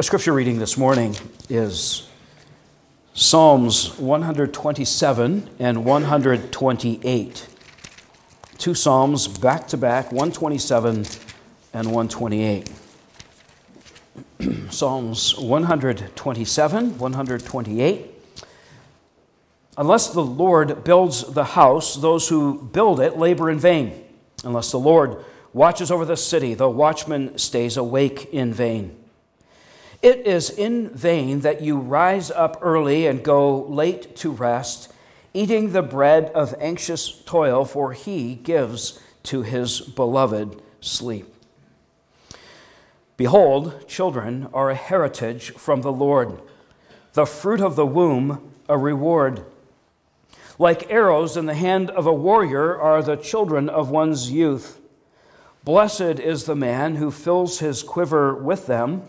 Our scripture reading this morning is Psalms 127 and 128. Two Psalms back to back, 127 and 128. Psalms 127, 128. Unless the Lord builds the house, those who build it labor in vain. Unless the Lord watches over the city, the watchman stays awake in vain. It is in vain that you rise up early and go late to rest, eating the bread of anxious toil, for he gives to his beloved sleep. Behold, children are a heritage from the Lord, the fruit of the womb a reward. Like arrows in the hand of a warrior are the children of one's youth. Blessed is the man who fills his quiver with them.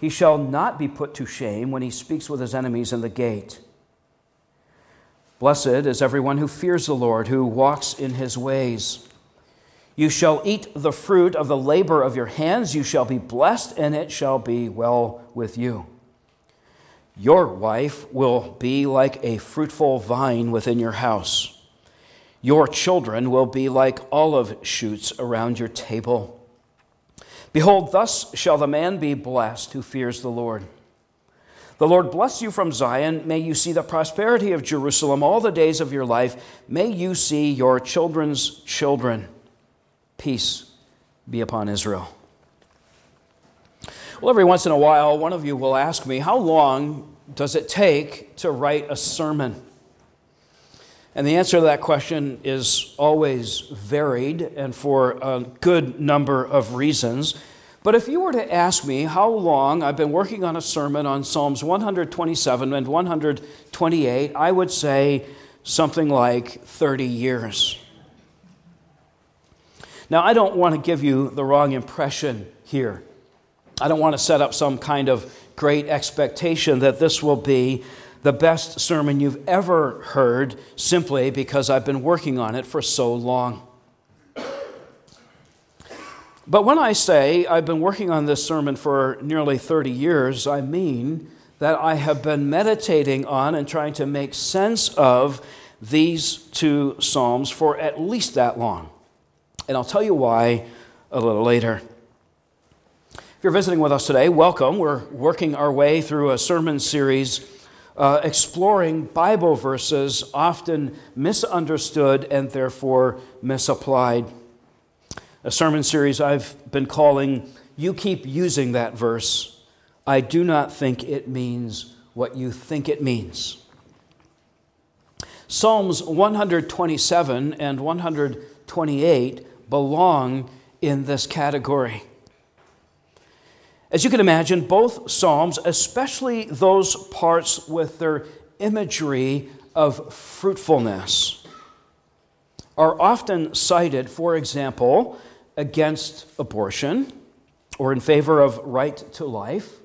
He shall not be put to shame when he speaks with his enemies in the gate. Blessed is everyone who fears the Lord, who walks in his ways. You shall eat the fruit of the labor of your hands. You shall be blessed, and it shall be well with you. Your wife will be like a fruitful vine within your house. Your children will be like olive shoots around your table. Behold, thus shall the man be blessed who fears the Lord. The Lord bless you from Zion. May you see the prosperity of Jerusalem all the days of your life. May you see your children's children. Peace be upon Israel. Well, every once in a while, one of you will ask me, How long does it take to write a sermon? And the answer to that question is always varied and for a good number of reasons. But if you were to ask me how long I've been working on a sermon on Psalms 127 and 128, I would say something like 30 years. Now, I don't want to give you the wrong impression here. I don't want to set up some kind of great expectation that this will be the best sermon you've ever heard simply because I've been working on it for so long. But when I say I've been working on this sermon for nearly 30 years, I mean that I have been meditating on and trying to make sense of these two Psalms for at least that long. And I'll tell you why a little later. If you're visiting with us today, welcome. We're working our way through a sermon series uh, exploring Bible verses often misunderstood and therefore misapplied. A sermon series I've been calling You Keep Using That Verse. I do not think it means what you think it means. Psalms 127 and 128 belong in this category. As you can imagine, both Psalms, especially those parts with their imagery of fruitfulness, are often cited, for example, against abortion or in favor of right to life.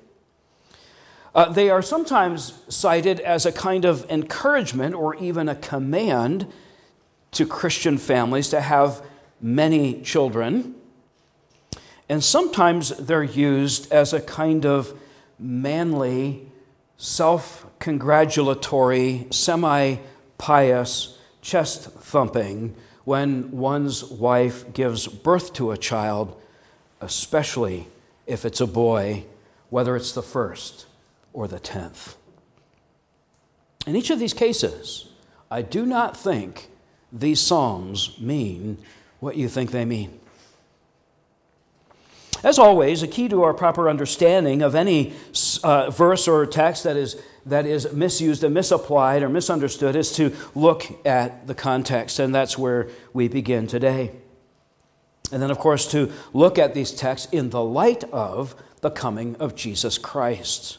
Uh, they are sometimes cited as a kind of encouragement or even a command to Christian families to have many children. And sometimes they're used as a kind of manly, self congratulatory, semi pious chest thumping when one's wife gives birth to a child, especially if it's a boy, whether it's the first or the tenth. In each of these cases, I do not think these Psalms mean what you think they mean. As always, a key to our proper understanding of any uh, verse or text that is, that is misused and misapplied or misunderstood is to look at the context, and that's where we begin today. And then, of course, to look at these texts in the light of the coming of Jesus Christ.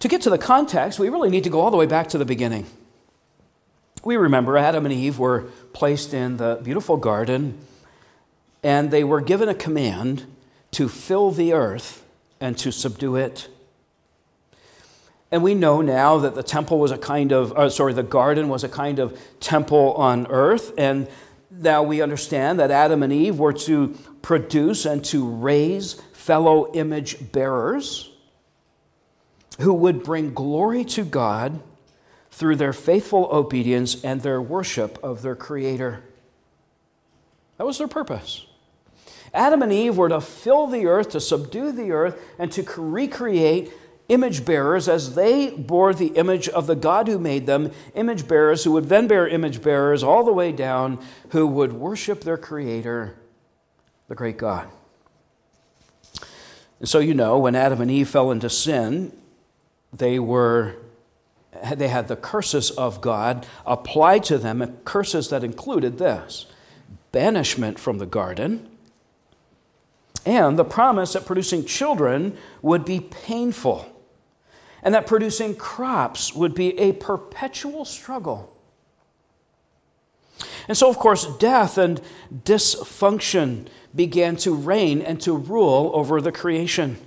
To get to the context, we really need to go all the way back to the beginning. We remember Adam and Eve were placed in the beautiful garden and they were given a command to fill the earth and to subdue it. And we know now that the temple was a kind of, uh, sorry, the garden was a kind of temple on earth. And now we understand that Adam and Eve were to produce and to raise fellow image bearers who would bring glory to God through their faithful obedience and their worship of their Creator. That was their purpose. Adam and Eve were to fill the earth, to subdue the earth, and to recreate image bearers as they bore the image of the God who made them, image bearers who would then bear image bearers all the way down, who would worship their Creator, the great God. And so you know, when Adam and Eve fell into sin, they were they had the curses of God applied to them, curses that included this banishment from the garden, and the promise that producing children would be painful, and that producing crops would be a perpetual struggle. And so, of course, death and dysfunction began to reign and to rule over the creation.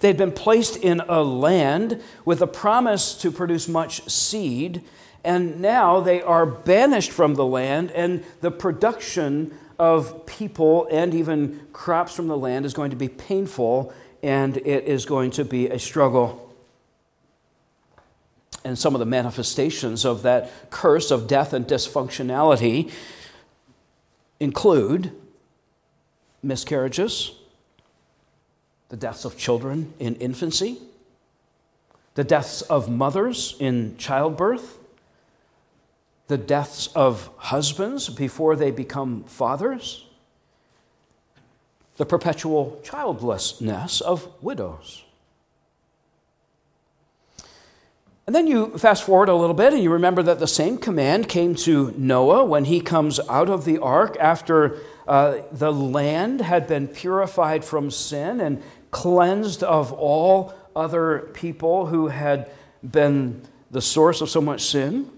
They'd been placed in a land with a promise to produce much seed, and now they are banished from the land, and the production of people and even crops from the land is going to be painful, and it is going to be a struggle. And some of the manifestations of that curse of death and dysfunctionality include miscarriages the deaths of children in infancy, the deaths of mothers in childbirth, the deaths of husbands before they become fathers, the perpetual childlessness of widows. And then you fast forward a little bit and you remember that the same command came to Noah when he comes out of the ark after uh, the land had been purified from sin and cleansed of all other people who had been the source of so much sin.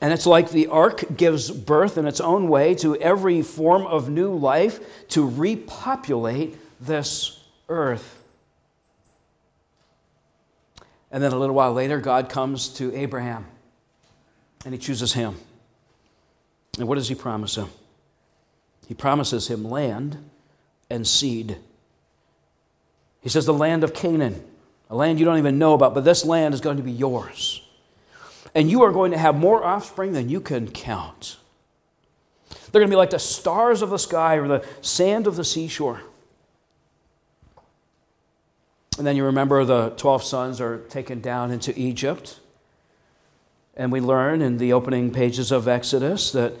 And it's like the ark gives birth in its own way to every form of new life to repopulate this earth. And then a little while later, God comes to Abraham and he chooses him. And what does he promise him? He promises him land and seed. He says, The land of Canaan, a land you don't even know about, but this land is going to be yours. And you are going to have more offspring than you can count. They're going to be like the stars of the sky or the sand of the seashore. And then you remember the 12 sons are taken down into Egypt. And we learn in the opening pages of Exodus that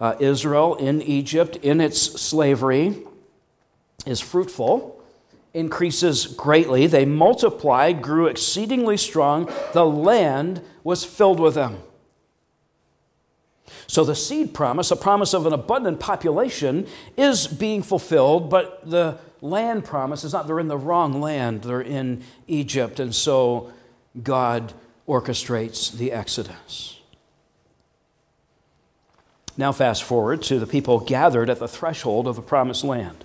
uh, Israel in Egypt, in its slavery, is fruitful increases greatly. They multiplied, grew exceedingly strong. The land was filled with them. So the seed promise, a promise of an abundant population, is being fulfilled, but the land promise is not. They're in the wrong land, they're in Egypt. And so God orchestrates the Exodus. Now, fast forward to the people gathered at the threshold of the promised land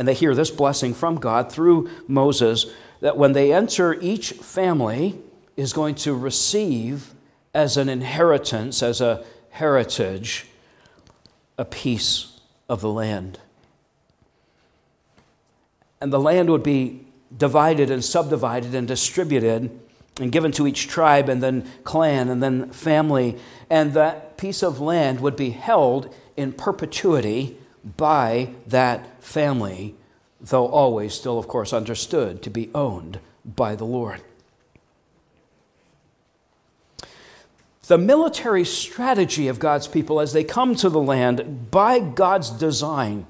and they hear this blessing from God through Moses that when they enter, each family is going to receive as an inheritance, as a heritage, a piece of the land. And the land would be divided and subdivided and distributed and given to each tribe and then clan and then family. And that piece of land would be held in perpetuity by that family, though always still, of course, understood to be owned by the Lord. The military strategy of God's people as they come to the land by God's design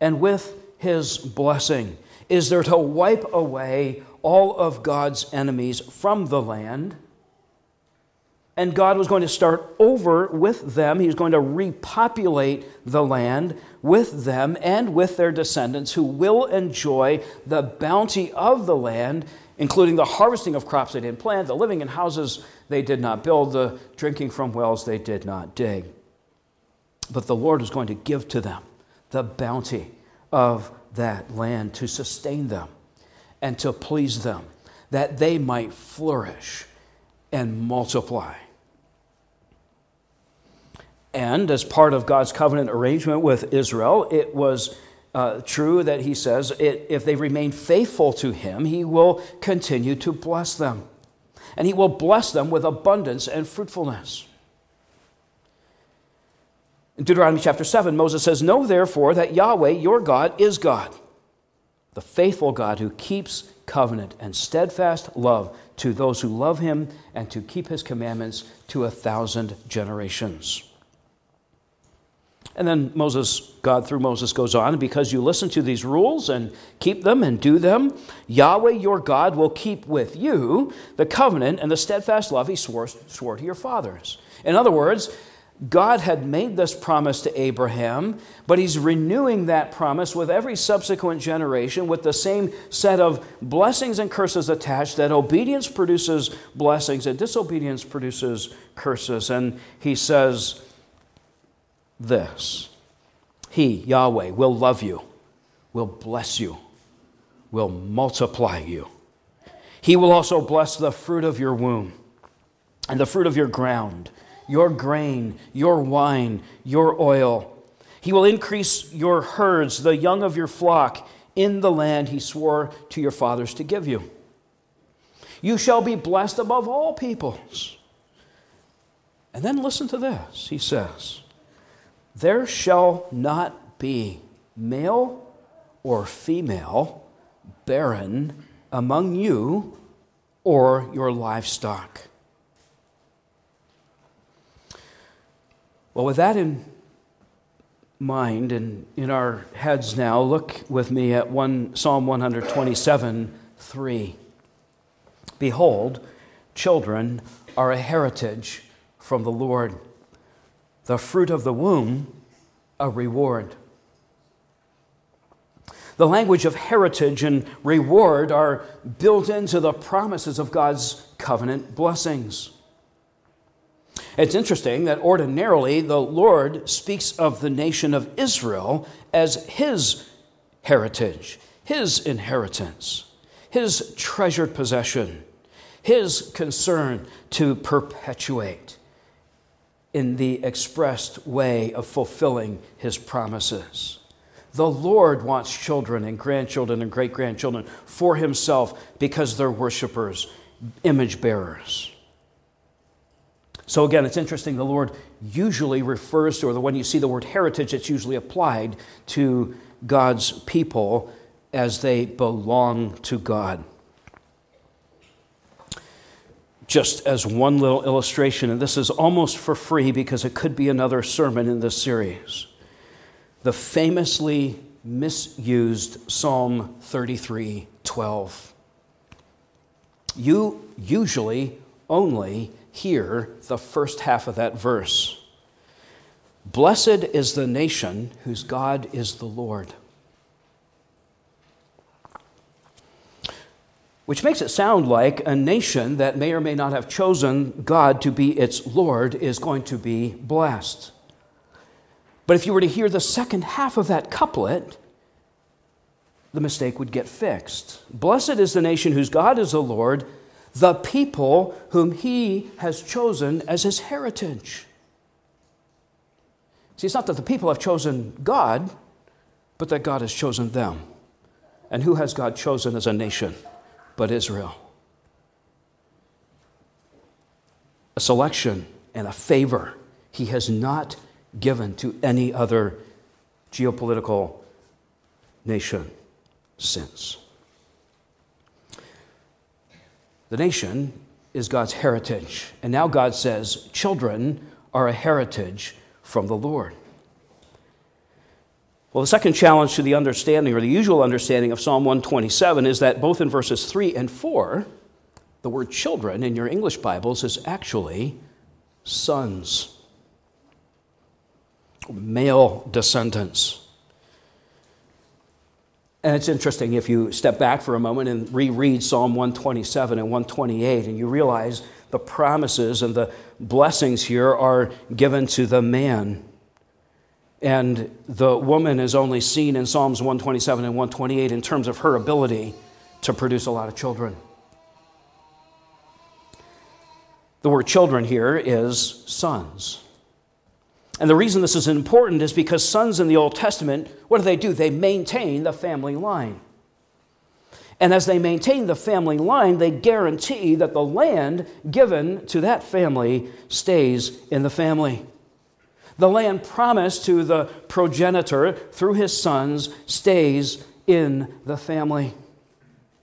and with his blessing is there to wipe away all of God's enemies from the land and God was going to start over with them. He was going to repopulate the land with them and with their descendants who will enjoy the bounty of the land, including the harvesting of crops they didn't plant, the living in houses they did not build, the drinking from wells they did not dig. But the Lord is going to give to them the bounty of that land to sustain them and to please them, that they might flourish and multiply. And as part of God's covenant arrangement with Israel, it was uh, true that he says it, if they remain faithful to him, he will continue to bless them. And he will bless them with abundance and fruitfulness. In Deuteronomy chapter 7, Moses says, Know therefore that Yahweh, your God, is God, the faithful God who keeps covenant and steadfast love to those who love him and to keep his commandments to a thousand generations. And then Moses, God through Moses goes on, because you listen to these rules and keep them and do them, Yahweh your God will keep with you the covenant and the steadfast love he swore, swore to your fathers. In other words, God had made this promise to Abraham, but he's renewing that promise with every subsequent generation with the same set of blessings and curses attached that obedience produces blessings and disobedience produces curses. And he says this He, Yahweh, will love you, will bless you, will multiply you. He will also bless the fruit of your womb and the fruit of your ground your grain, your wine, your oil. He will increase your herds, the young of your flock, in the land he swore to your fathers to give you. You shall be blessed above all peoples. And then listen to this. He says, There shall not be male or female barren among you or your livestock. Well, with that in mind and in our heads now, look with me at one, Psalm 127 3. Behold, children are a heritage from the Lord, the fruit of the womb, a reward. The language of heritage and reward are built into the promises of God's covenant blessings. It's interesting that ordinarily the Lord speaks of the nation of Israel as his heritage, his inheritance, his treasured possession, his concern to perpetuate in the expressed way of fulfilling his promises. The Lord wants children and grandchildren and great grandchildren for himself because they're worshipers, image bearers. So again, it's interesting. The Lord usually refers to, or when you see the word heritage, it's usually applied to God's people as they belong to God. Just as one little illustration, and this is almost for free because it could be another sermon in this series. The famously misused Psalm 33 12. You usually only hear the first half of that verse Blessed is the nation whose God is the Lord. Which makes it sound like a nation that may or may not have chosen God to be its Lord is going to be blessed. But if you were to hear the second half of that couplet, the mistake would get fixed. Blessed is the nation whose God is the Lord the people whom he has chosen as his heritage. See, it's not that the people have chosen God, but that God has chosen them. And who has God chosen as a nation but Israel? A selection and a favor he has not given to any other geopolitical nation since. The nation is God's heritage. And now God says, children are a heritage from the Lord. Well, the second challenge to the understanding, or the usual understanding of Psalm 127, is that both in verses 3 and 4, the word children in your English Bibles is actually sons, male descendants. And it's interesting if you step back for a moment and reread Psalm 127 and 128, and you realize the promises and the blessings here are given to the man. And the woman is only seen in Psalms 127 and 128 in terms of her ability to produce a lot of children. The word children here is sons. And the reason this is important is because sons in the Old Testament, what do they do? They maintain the family line. And as they maintain the family line, they guarantee that the land given to that family stays in the family. The land promised to the progenitor through his sons stays in the family.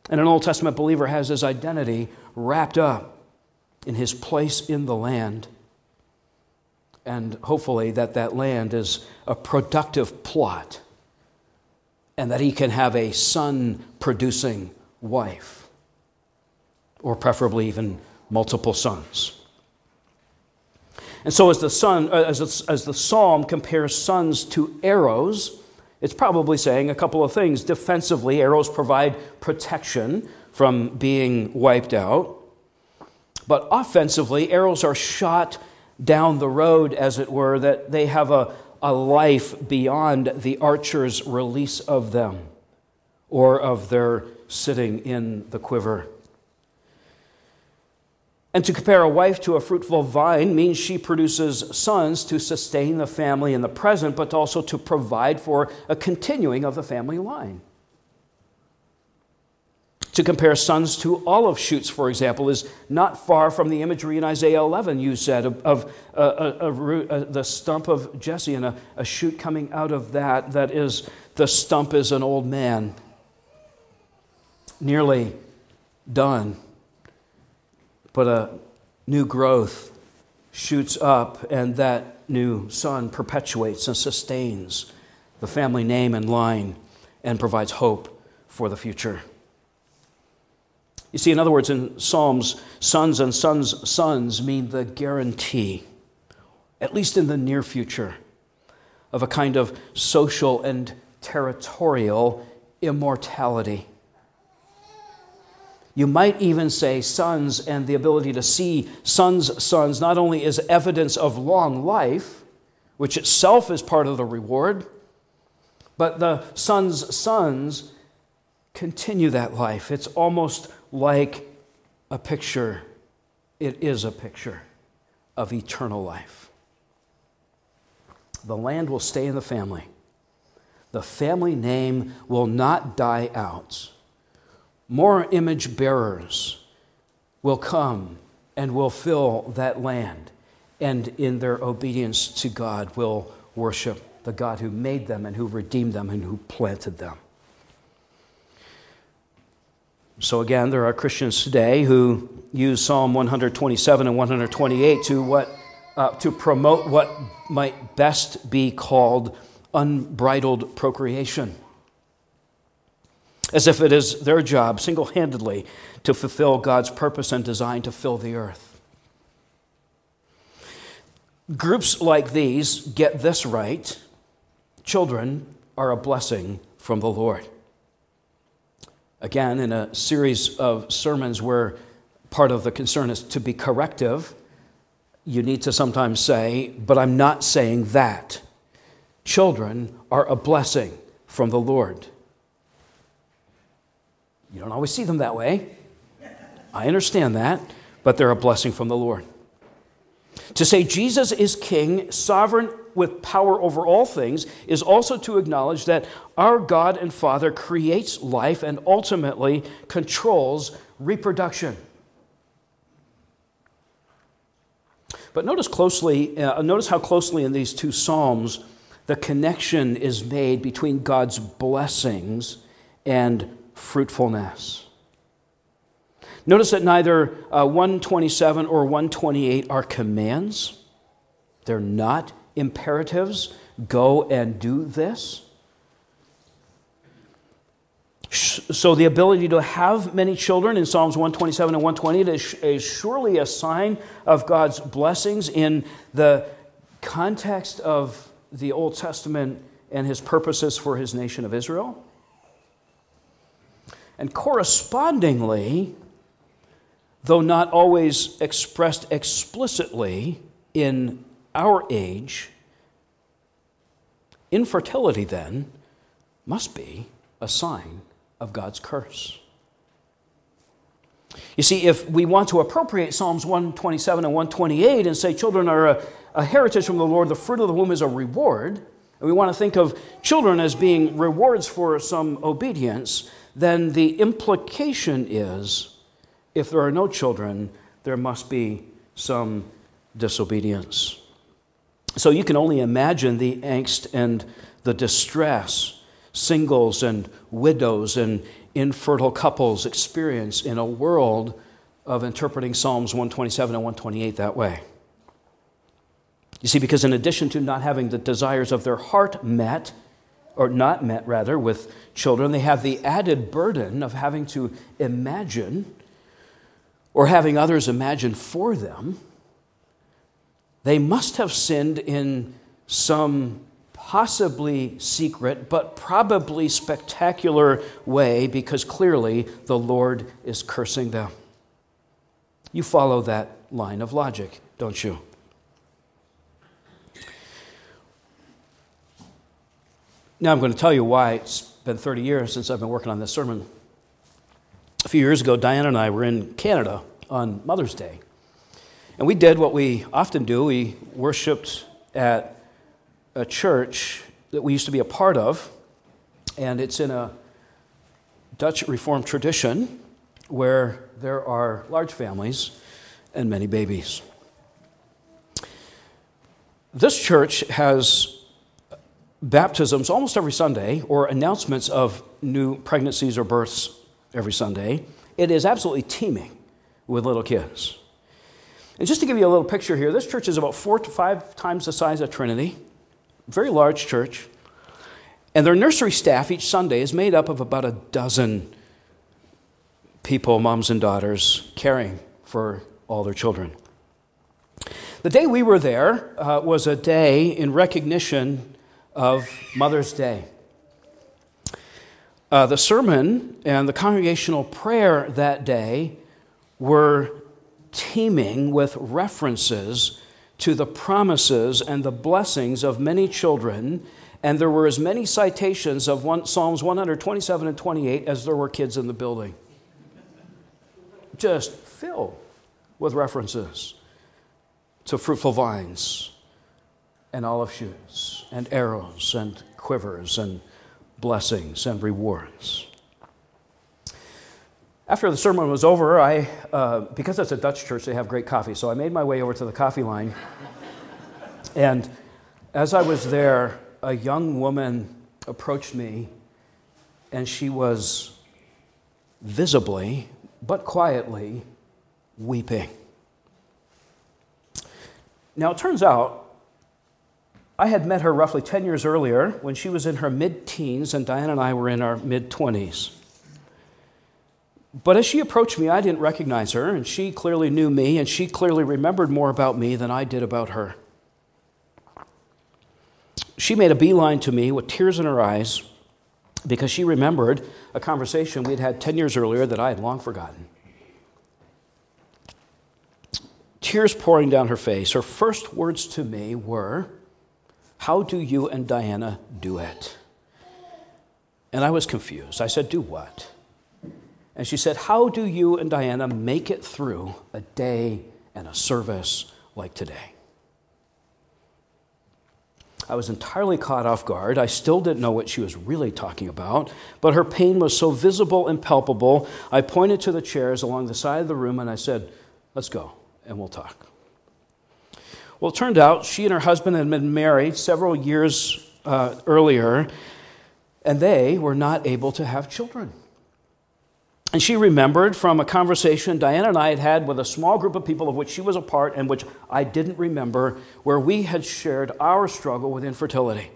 And an Old Testament believer has his identity wrapped up in his place in the land. And hopefully, that that land is a productive plot and that he can have a son producing wife, or preferably even multiple sons. And so, as the, son, uh, as, as the psalm compares sons to arrows, it's probably saying a couple of things. Defensively, arrows provide protection from being wiped out. But offensively, arrows are shot down the road, as it were, that they have a, a life beyond the archer's release of them or of their sitting in the quiver. And to compare a wife to a fruitful vine means she produces sons to sustain the family in the present, but also to provide for a continuing of the family line. To compare sons to olive shoots, for example, is not far from the imagery in Isaiah 11 you said of, of uh, uh, a, a, a, the stump of Jesse and a shoot coming out of that. That is, the stump is an old man, nearly done but a new growth shoots up, and that new son perpetuates and sustains the family name and line and provides hope for the future. You see, in other words, in Psalms, sons and sons' sons mean the guarantee, at least in the near future, of a kind of social and territorial immortality. You might even say sons and the ability to see sons' sons not only is evidence of long life, which itself is part of the reward, but the sons' sons continue that life. It's almost like a picture, it is a picture of eternal life. The land will stay in the family. The family name will not die out more image bearers will come and will fill that land, and in their obedience to God will worship the God who made them and who redeemed them and who planted them. So, again, there are Christians today who use Psalm 127 and 128 to, what, uh, to promote what might best be called unbridled procreation as if it is their job single handedly to fulfill God's purpose and design to fill the earth. Groups like these get this right children are a blessing from the Lord. Again, in a series of sermons where part of the concern is to be corrective, you need to sometimes say, but I'm not saying that. Children are a blessing from the Lord. You don't always see them that way. I understand that, but they're a blessing from the Lord. To say Jesus is king, sovereign with power over all things, is also to acknowledge that our God and Father creates life and ultimately controls reproduction. But notice closely, uh, notice how closely in these two Psalms the connection is made between God's blessings and fruitfulness. Notice that neither uh, 127 or 128 are commands, they're not imperatives. Go and do this. So, the ability to have many children in Psalms 127 and 128 is, is surely a sign of God's blessings in the context of the Old Testament and his purposes for his nation of Israel. And correspondingly, though not always expressed explicitly in our age, infertility then must be a sign of God's curse. You see, if we want to appropriate Psalms 127 and 128 and say children are a, a heritage from the Lord, the fruit of the womb is a reward, and we want to think of children as being rewards for some obedience, then the implication is if there are no children, there must be some disobedience. So you can only imagine the angst and the distress singles and widows and infertile couples experience in a world of interpreting Psalms 127 and 128 that way. You see, because in addition to not having the desires of their heart met, or not met rather, with children, they have the added burden of having to imagine or having others imagine for them. They must have sinned in some possibly secret, but probably spectacular way because clearly the Lord is cursing them. You follow that line of logic, don't you? Now I'm going to tell you why it's been 30 years since I've been working on this sermon. A few years ago, Diana and I were in Canada on Mother's Day. And we did what we often do we worshiped at a church that we used to be a part of, and it's in a Dutch Reformed tradition where there are large families and many babies. This church has baptisms almost every Sunday or announcements of new pregnancies or births every Sunday. It is absolutely teeming with little kids. And just to give you a little picture here, this church is about four to five times the size of Trinity, very large church. And their nursery staff each Sunday is made up of about a dozen people, moms and daughters, caring for all their children. The day we were there uh, was a day in recognition of Mother's Day. Uh, the sermon and the congregational prayer that day were teeming with references to the promises and the blessings of many children, and there were as many citations of one, Psalms 127 and 28 as there were kids in the building. Just filled with references to fruitful vines and olive shoots and arrows and quivers and blessings and rewards. After the sermon was over, I, uh, because it's a Dutch church, they have great coffee, so I made my way over to the coffee line. and as I was there, a young woman approached me, and she was visibly, but quietly, weeping. Now, it turns out I had met her roughly 10 years earlier when she was in her mid teens and Diane and I were in our mid 20s. But as she approached me, I didn't recognize her, and she clearly knew me, and she clearly remembered more about me than I did about her. She made a beeline to me with tears in her eyes because she remembered a conversation we had had 10 years earlier that I had long forgotten. Tears pouring down her face, her first words to me were, how do you and Diana do it? And I was confused. I said, Do what? And she said, How do you and Diana make it through a day and a service like today? I was entirely caught off guard. I still didn't know what she was really talking about, but her pain was so visible and palpable. I pointed to the chairs along the side of the room and I said, Let's go and we'll talk. Well, it turned out she and her husband had been married several years uh, earlier, and they were not able to have children. And she remembered from a conversation Diana and I had had with a small group of people of which she was a part and which I didn't remember, where we had shared our struggle with infertility.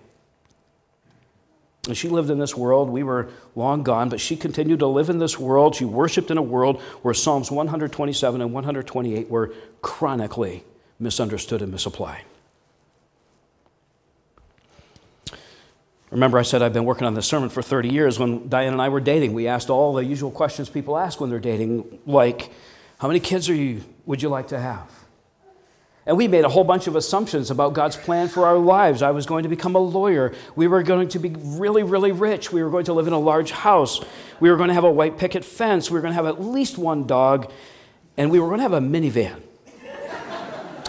And she lived in this world. We were long gone, but she continued to live in this world. She worshiped in a world where Psalms 127 and 128 were chronically misunderstood and misapplied. Remember, I said I've been working on this sermon for 30 years. When Diane and I were dating, we asked all the usual questions people ask when they're dating, like, How many kids are you, would you like to have? And we made a whole bunch of assumptions about God's plan for our lives. I was going to become a lawyer. We were going to be really, really rich. We were going to live in a large house. We were going to have a white picket fence. We were going to have at least one dog. And we were going to have a minivan.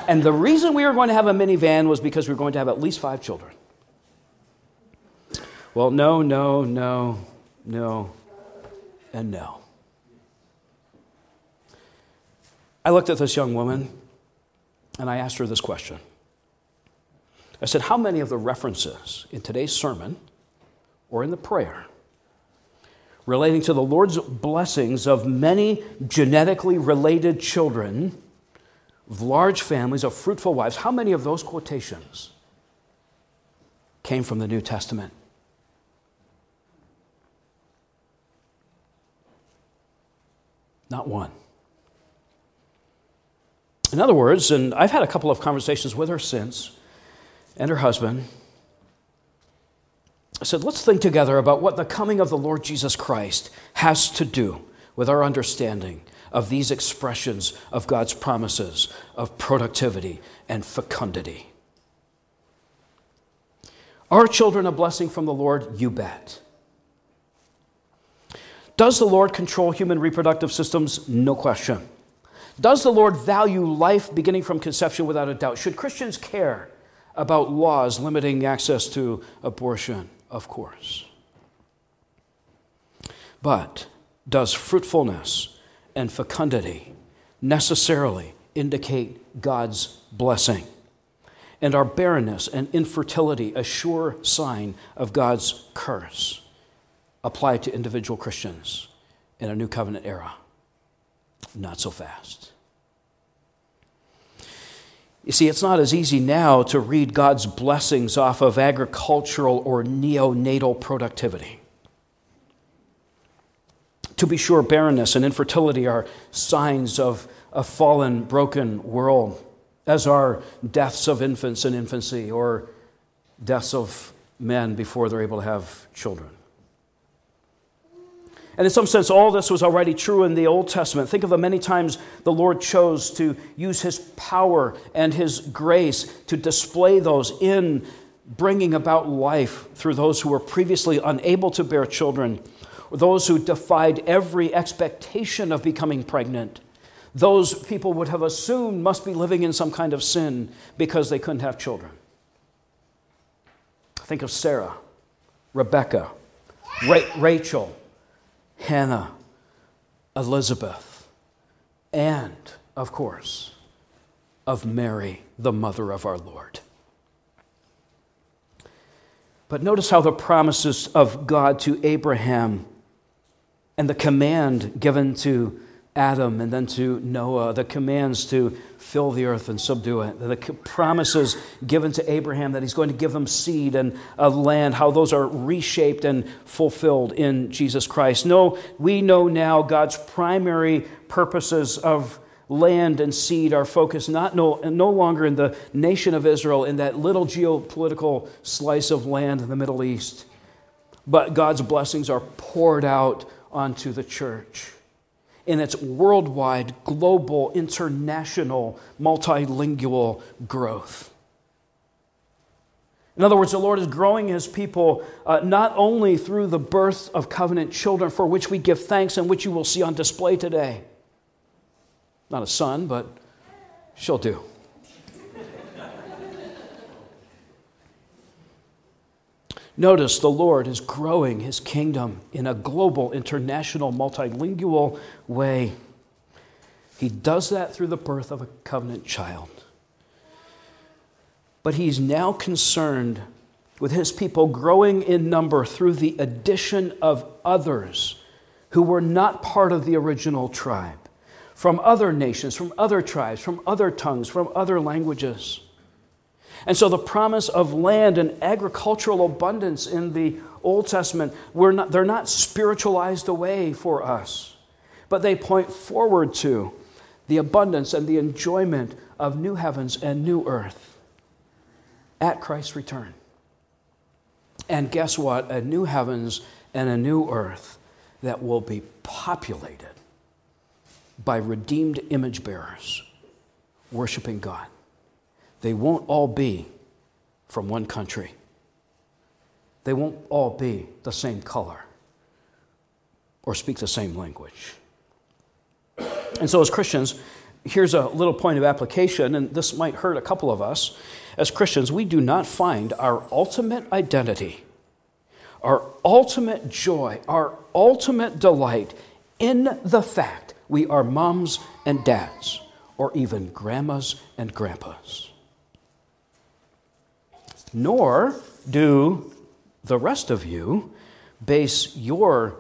and the reason we were going to have a minivan was because we were going to have at least five children. Well, no, no, no, no, and no. I looked at this young woman and I asked her this question. I said, How many of the references in today's sermon or in the prayer relating to the Lord's blessings of many genetically related children, of large families, of fruitful wives, how many of those quotations came from the New Testament? Not one. In other words, and I've had a couple of conversations with her since, and her husband. I said, let's think together about what the coming of the Lord Jesus Christ has to do with our understanding of these expressions of God's promises of productivity and fecundity. Are children a blessing from the Lord? You bet. Does the Lord control human reproductive systems? No question. Does the Lord value life beginning from conception without a doubt? Should Christians care about laws limiting access to abortion? Of course. But does fruitfulness and fecundity necessarily indicate God's blessing? And are barrenness and infertility a sure sign of God's curse applied to individual Christians in a new covenant era? Not so fast. You see, it's not as easy now to read God's blessings off of agricultural or neonatal productivity. To be sure, barrenness and infertility are signs of a fallen, broken world, as are deaths of infants in infancy or deaths of men before they're able to have children. And in some sense, all this was already true in the Old Testament. Think of the many times the Lord chose to use his power and his grace to display those in bringing about life through those who were previously unable to bear children, or those who defied every expectation of becoming pregnant. Those people would have assumed must be living in some kind of sin because they couldn't have children. Think of Sarah, Rebecca, Ra- Rachel. Hannah, Elizabeth, and, of course, of Mary, the mother of our Lord. But notice how the promises of God to Abraham and the command given to Adam and then to Noah, the commands to fill the earth and subdue it, the promises given to Abraham that he's going to give them seed and a land, how those are reshaped and fulfilled in Jesus Christ. No, we know now God's primary purposes of land and seed are focused not no, no longer in the nation of Israel, in that little geopolitical slice of land in the Middle East, but God's blessings are poured out onto the church in its worldwide, global, international, multilingual growth. In other words, the Lord is growing his people uh, not only through the birth of covenant children, for which we give thanks and which you will see on display today. Not a son, but she'll do. Notice the Lord is growing his kingdom in a global, international, multilingual way. He does that through the birth of a covenant child. But he's now concerned with his people growing in number through the addition of others who were not part of the original tribe, from other nations, from other tribes, from other tongues, from other languages. And so the promise of land and agricultural abundance in the Old Testament, we're not, they're not spiritualized away for us, but they point forward to the abundance and the enjoyment of new heavens and new earth at Christ's return. And guess what? A new heavens and a new earth that will be populated by redeemed image bearers worshiping God. They won't all be from one country. They won't all be the same color or speak the same language. And so, as Christians, here's a little point of application, and this might hurt a couple of us. As Christians, we do not find our ultimate identity, our ultimate joy, our ultimate delight in the fact we are moms and dads, or even grandmas and grandpas. Nor do the rest of you base your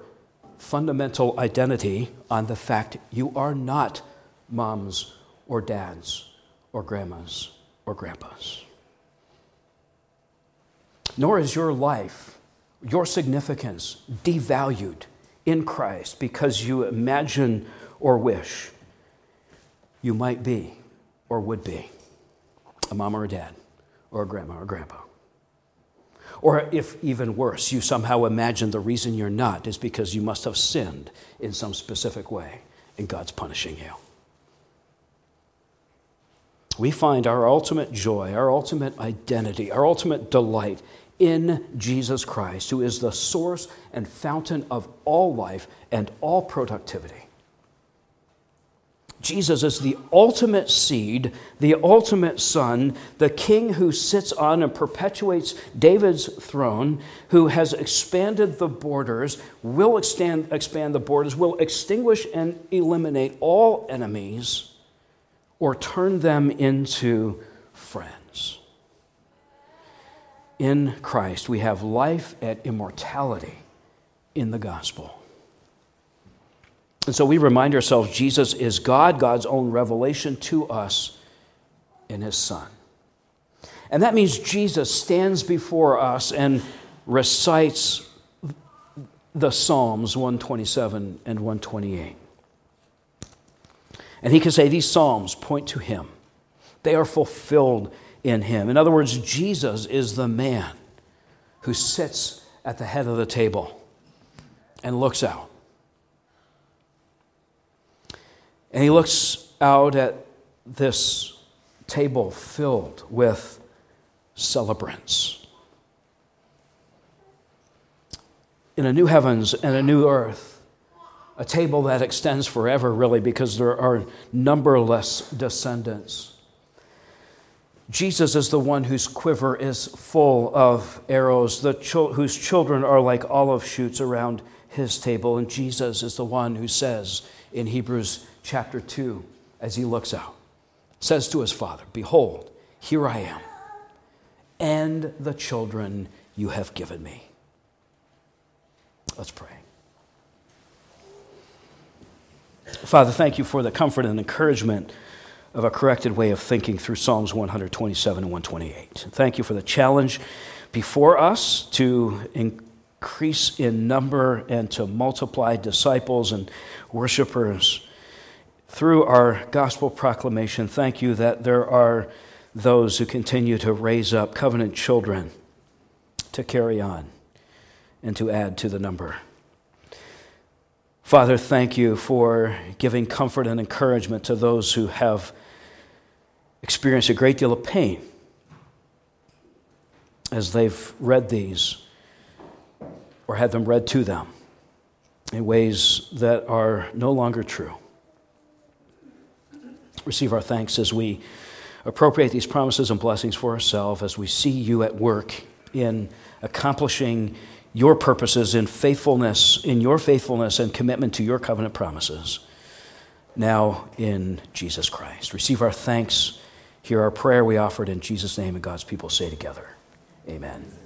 fundamental identity on the fact you are not moms or dads or grandmas or grandpas. Nor is your life, your significance devalued in Christ because you imagine or wish you might be or would be a mom or a dad or a grandma or a grandpa. Or if even worse, you somehow imagine the reason you're not is because you must have sinned in some specific way and God's punishing you. We find our ultimate joy, our ultimate identity, our ultimate delight in Jesus Christ, who is the source and fountain of all life and all productivity. Jesus is the ultimate seed, the ultimate son, the king who sits on and perpetuates David's throne, who has expanded the borders, will expand, expand the borders, will extinguish and eliminate all enemies or turn them into friends. In Christ, we have life and immortality in the gospel. And so we remind ourselves Jesus is God, God's own revelation to us in his Son. And that means Jesus stands before us and recites the Psalms 127 and 128. And he can say these Psalms point to him, they are fulfilled in him. In other words, Jesus is the man who sits at the head of the table and looks out And he looks out at this table filled with celebrants. In a new heavens and a new earth, a table that extends forever, really, because there are numberless descendants. Jesus is the one whose quiver is full of arrows, the whose children are like olive shoots around his table. And Jesus is the one who says in Hebrews chapter 2, as he looks out, says to his father, Behold, here I am, and the children you have given me. Let's pray. Father, thank you for the comfort and encouragement of a corrected way of thinking through Psalms 127 and 128. Thank you for the challenge before us to increase in number and to multiply disciples and worshipers through our gospel proclamation, thank you that there are those who continue to raise up covenant children to carry on and to add to the number. Father, thank you for giving comfort and encouragement to those who have experienced a great deal of pain as they've read these or had them read to them in ways that are no longer true receive our thanks as we appropriate these promises and blessings for ourselves, as we see you at work in accomplishing your purposes in faithfulness, in your faithfulness and commitment to your covenant promises. Now in Jesus Christ. Receive our thanks. Hear our prayer we offered in Jesus' name, and God's people say together, Amen.